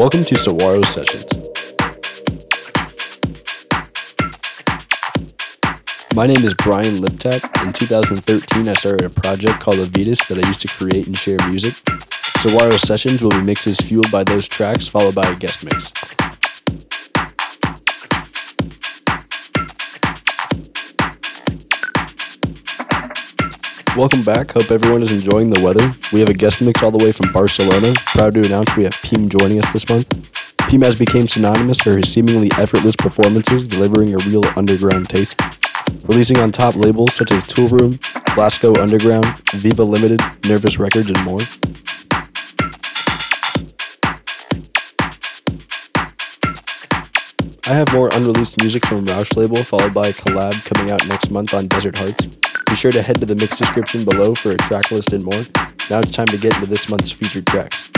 Welcome to Saguaro Sessions. My name is Brian Liptak. In 2013, I started a project called Avitas that I used to create and share music. Saguaro Sessions will be mixes fueled by those tracks, followed by a guest mix. Welcome back. Hope everyone is enjoying the weather. We have a guest mix all the way from Barcelona. Proud to announce we have Peem joining us this month. Peem has become synonymous for his seemingly effortless performances, delivering a real underground taste. Releasing on top labels such as Toolroom, Glasgow Underground, Viva Limited, Nervous Records, and more. I have more unreleased music from Roush label, followed by a collab coming out next month on Desert Hearts. Be sure to head to the mix description below for a track list and more. Now it's time to get into this month's featured tracks.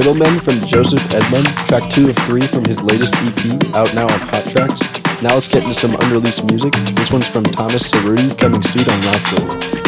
Middlemen from Joseph Edmund, track two of three from his latest EP, out now on Hot Tracks. Now let's get into some unreleased music. This one's from Thomas Cerruti, coming soon on Rockville.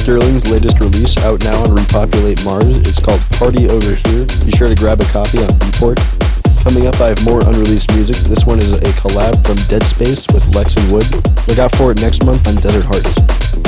Sterling's latest release out now on Repopulate Mars. It's called Party Over Here. Be sure to grab a copy on Beatport. Coming up, I have more unreleased music. This one is a collab from Dead Space with Lex and Wood. Look out for it next month on Desert Hearts.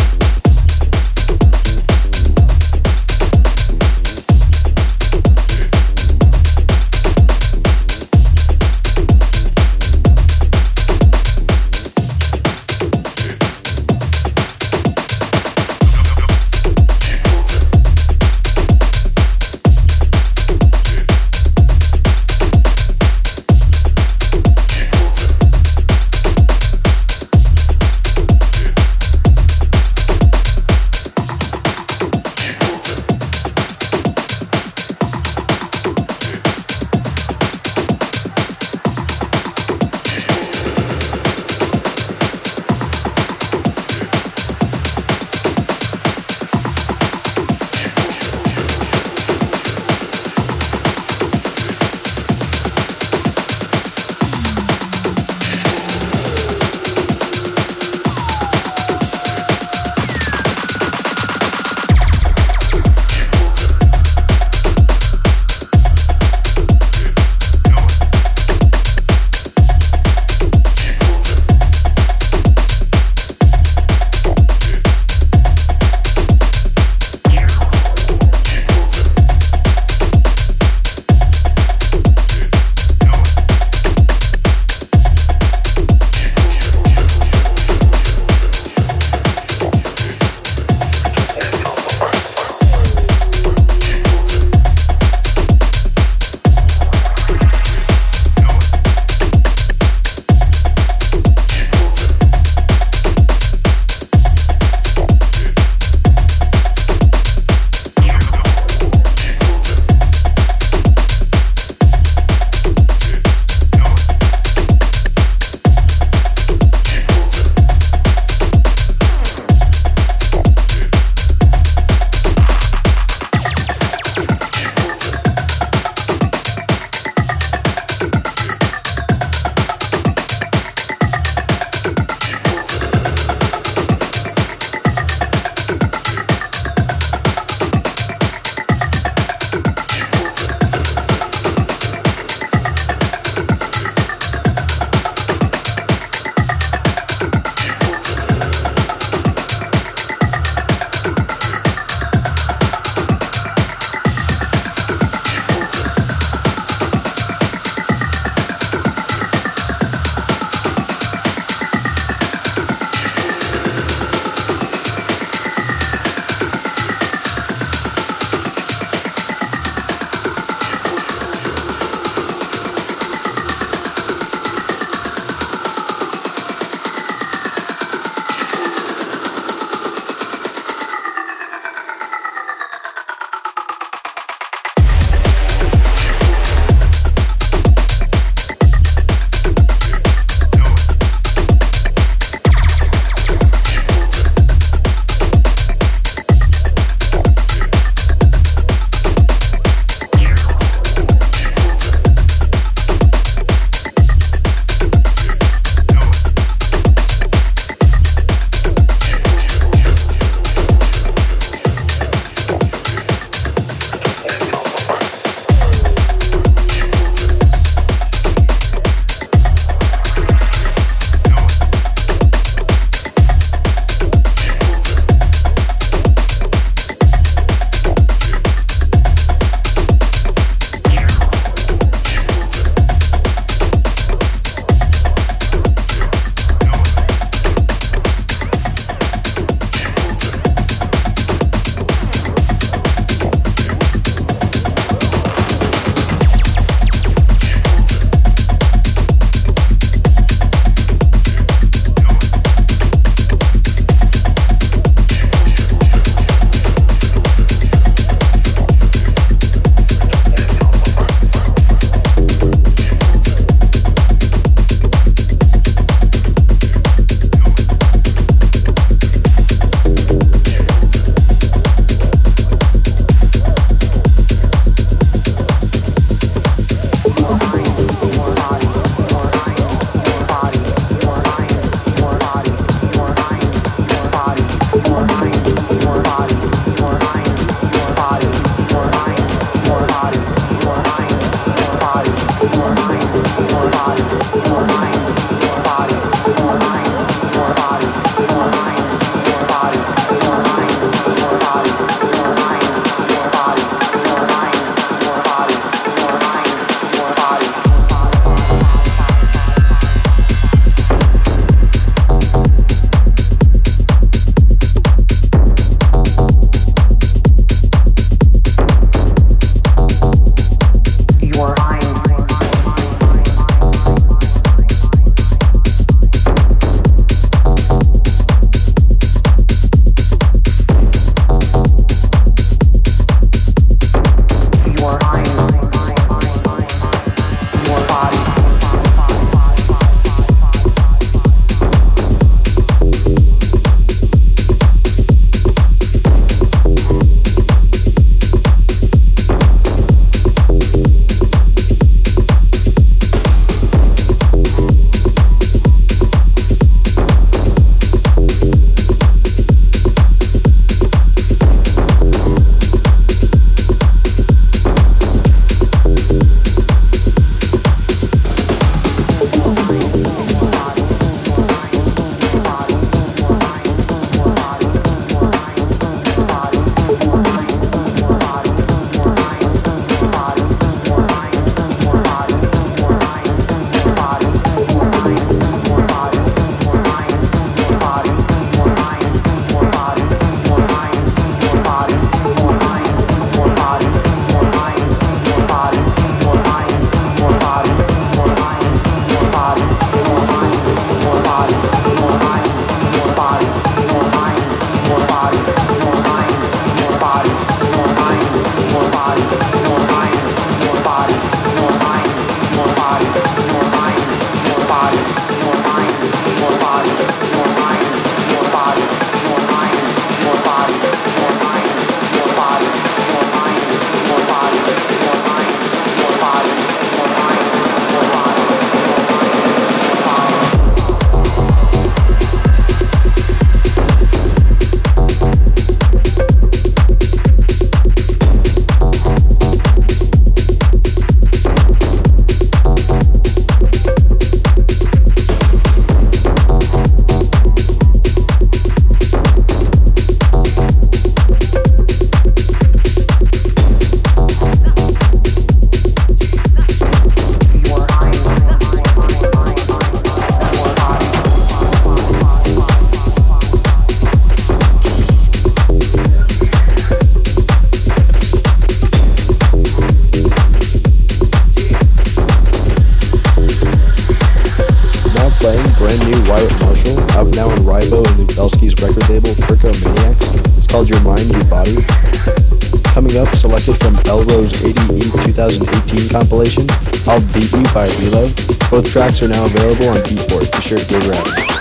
Both tracks are now available on Beatport. Be sure to give a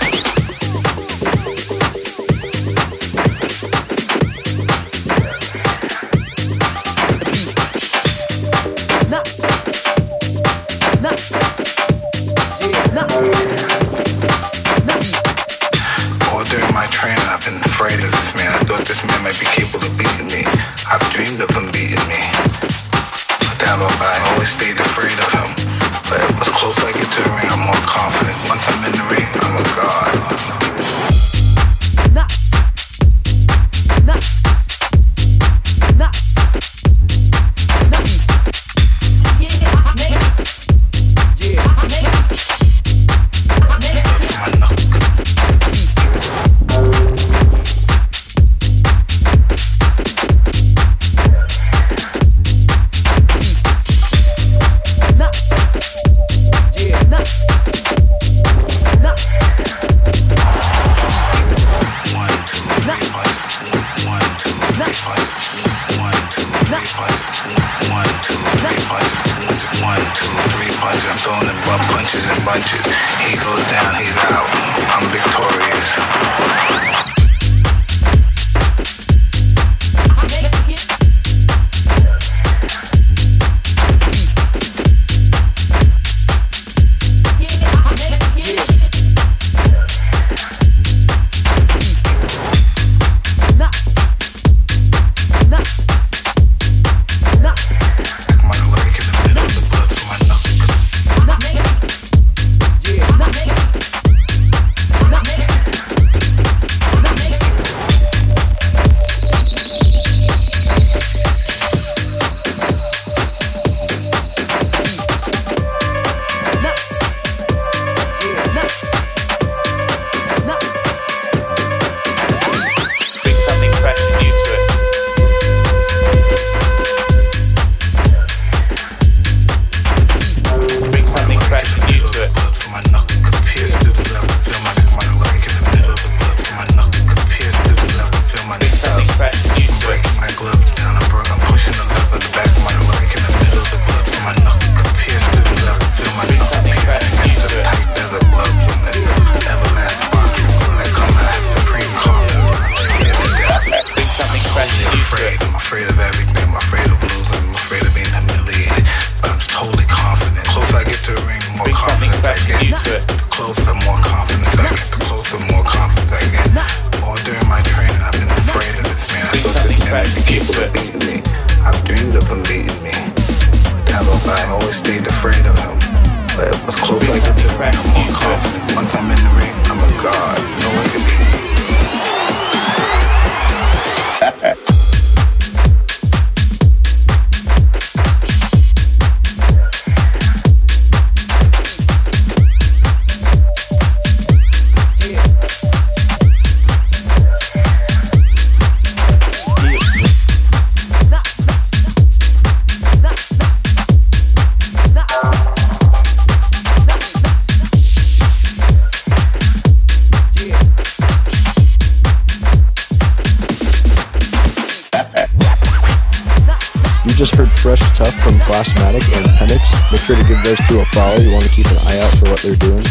all, you want to keep an eye out for what they're doing.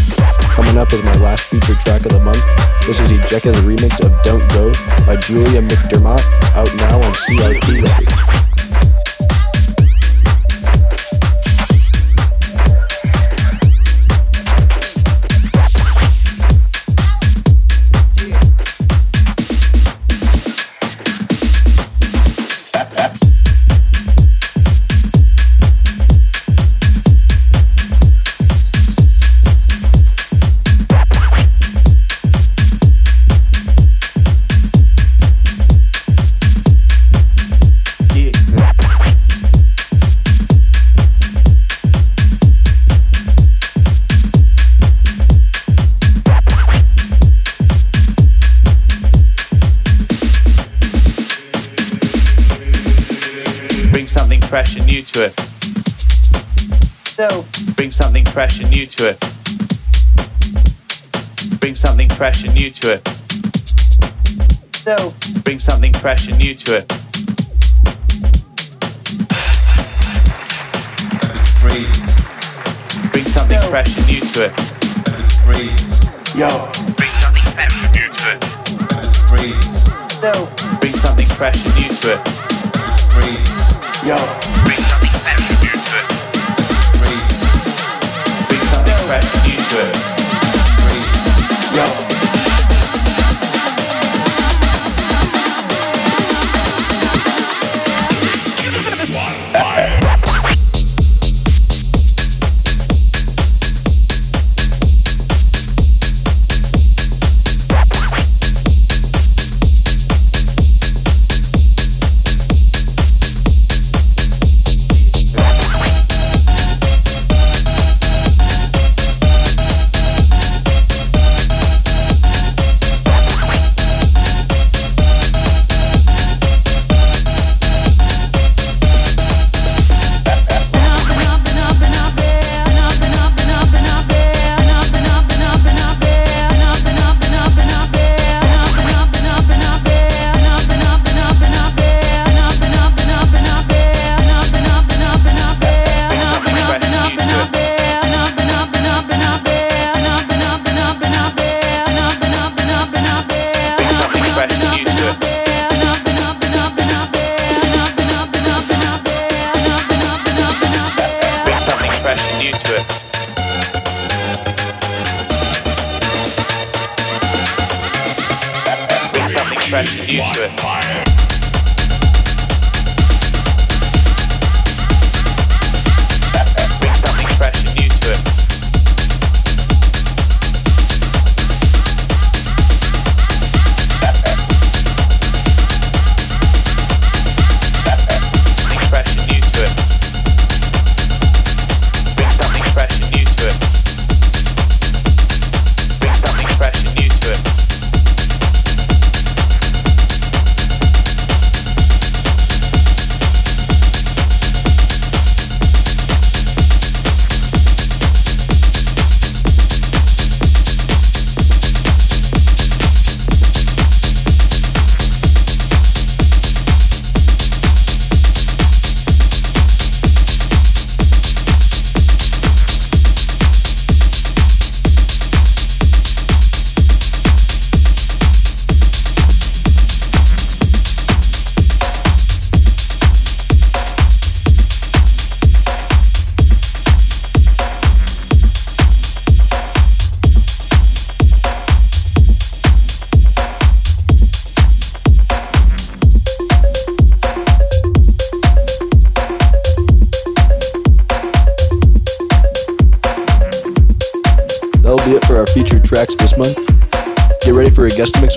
Coming up is my last featured track of the month. This is Ejected new to it. Bring something fresh and new to it. So, bring something fresh and new to it. Bring something Yo. fresh and new to it. Yo. Bring something fresh and new to it. Yo. Bring something fresh and new to it. Yo.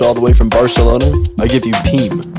all the way from Barcelona, I give you Peem.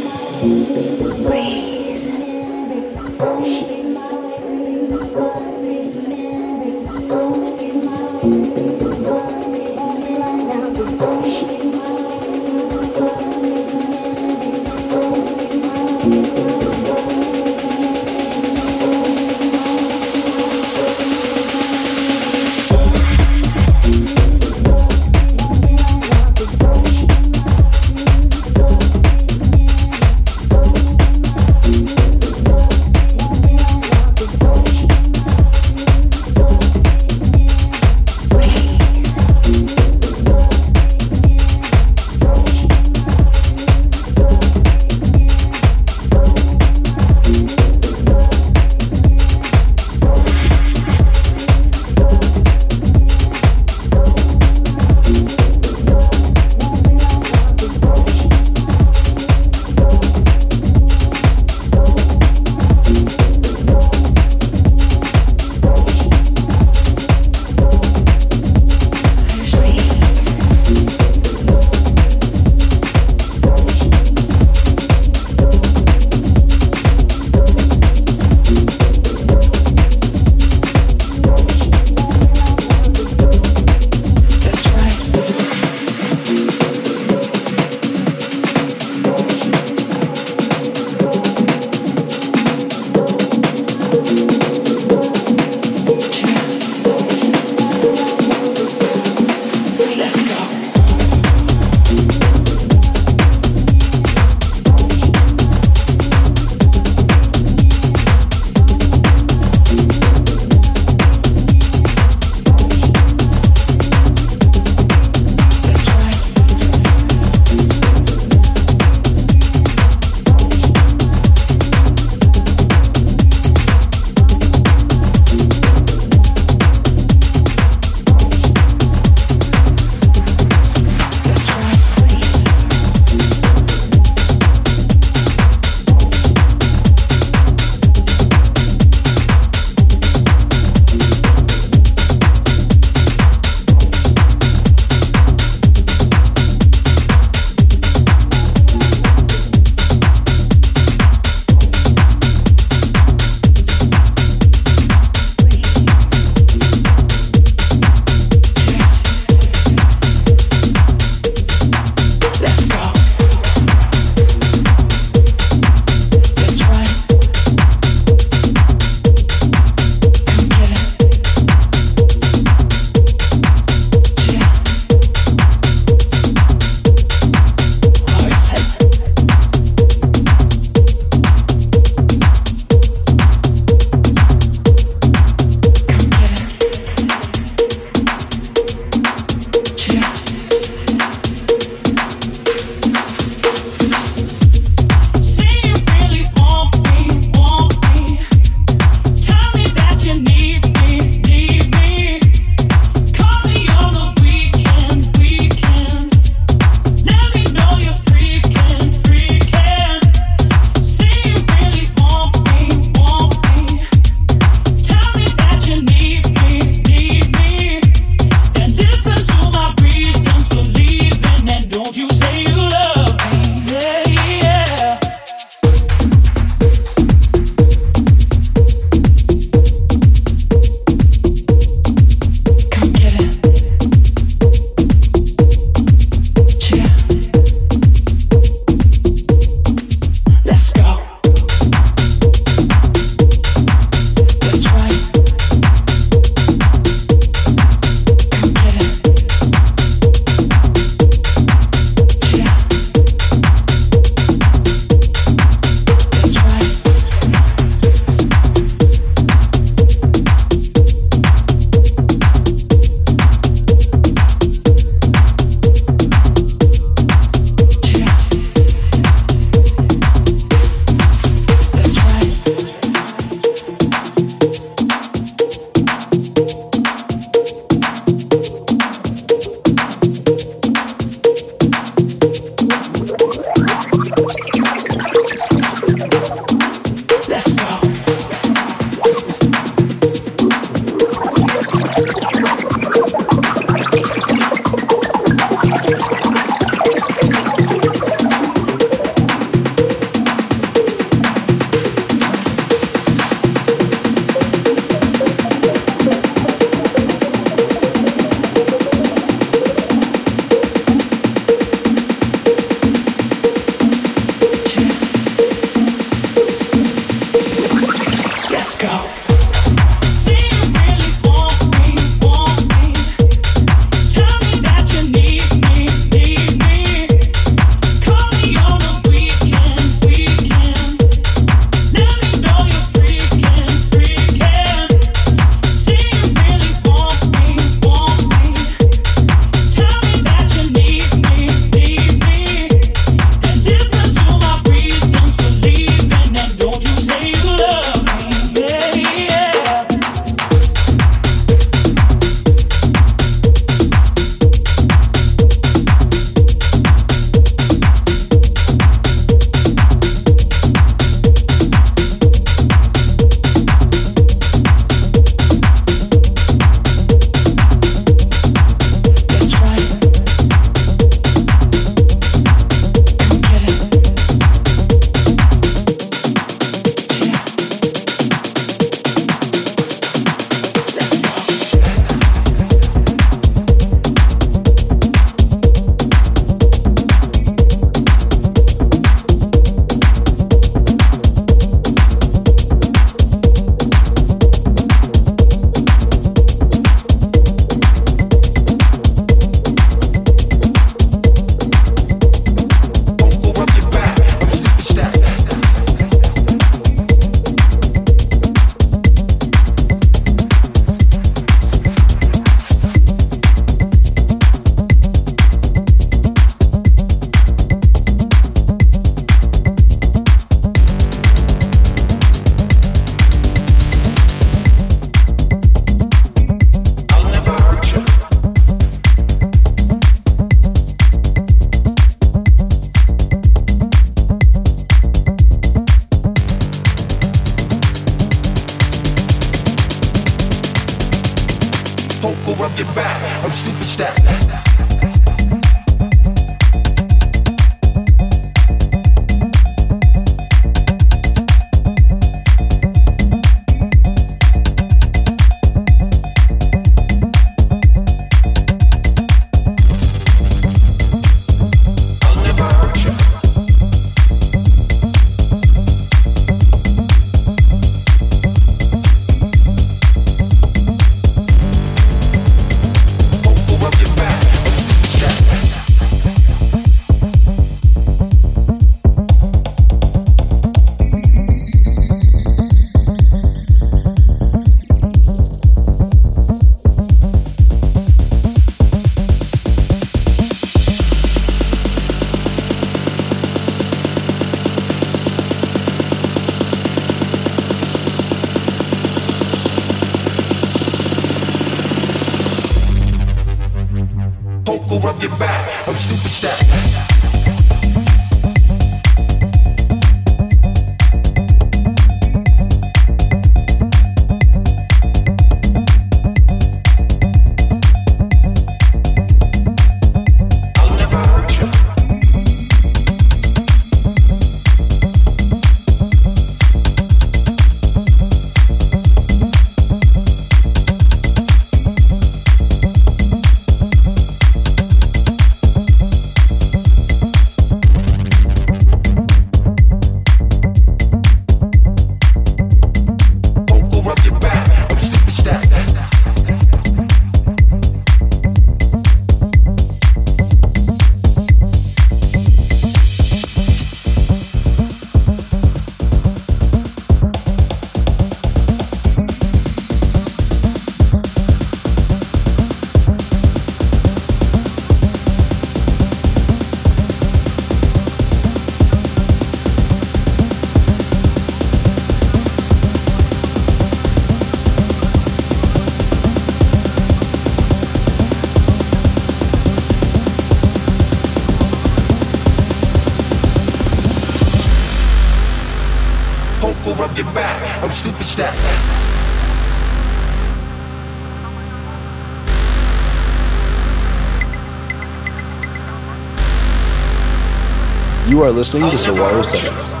You are listening to Saguaro 7.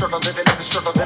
Because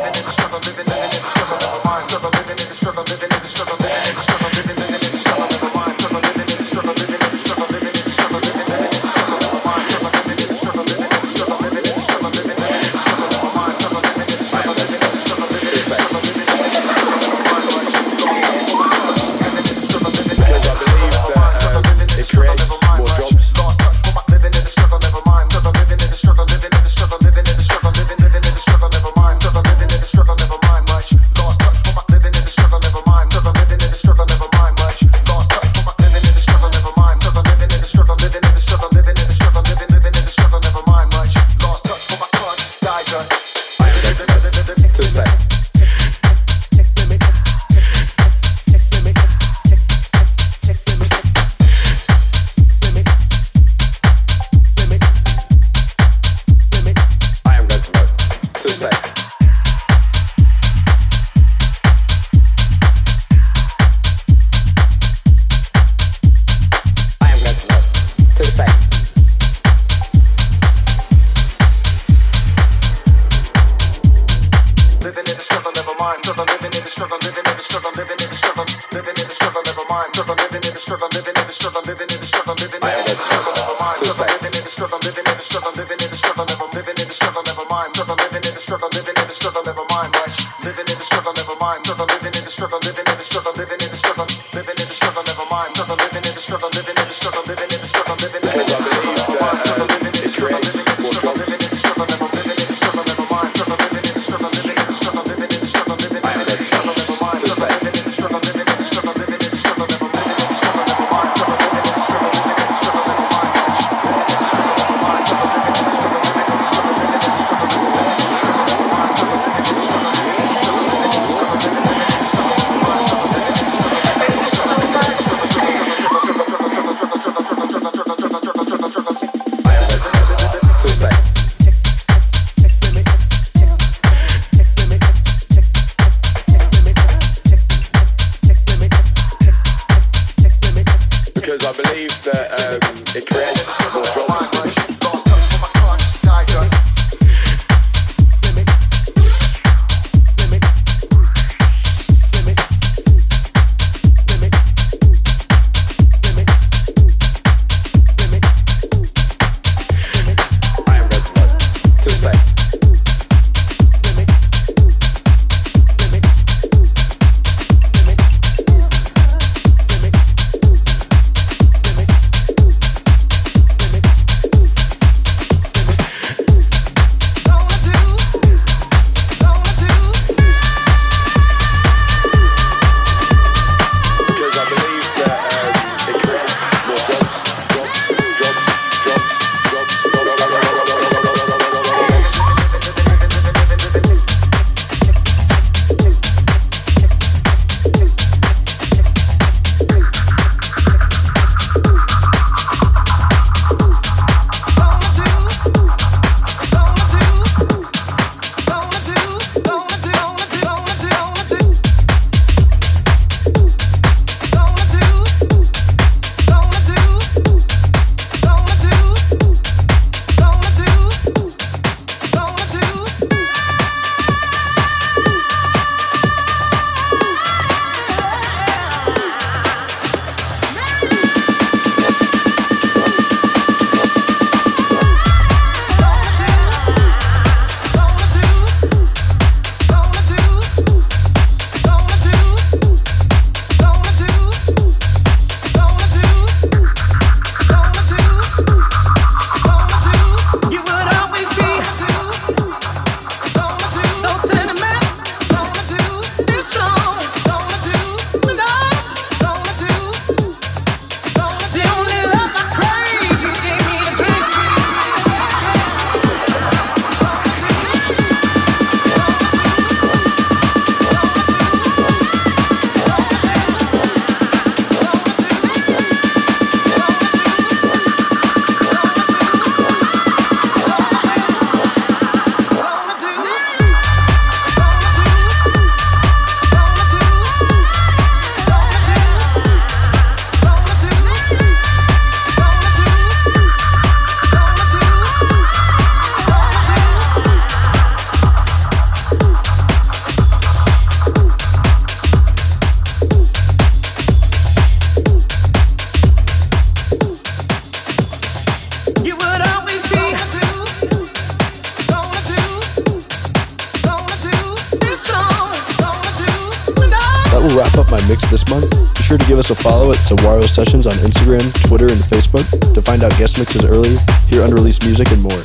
Instagram, Twitter, and Facebook to find out guest mixes early, hear unreleased music, and more.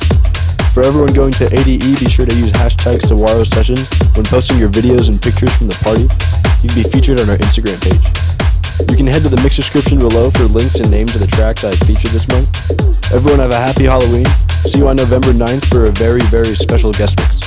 For everyone going to ADE, be sure to use hashtag Saguaro Sessions when posting your videos and pictures from the party. You can be featured on our Instagram page. You can head to the mix description below for links and names of the tracks I featured this month. Everyone have a happy Halloween. See you on November 9th for a very, very special guest mix.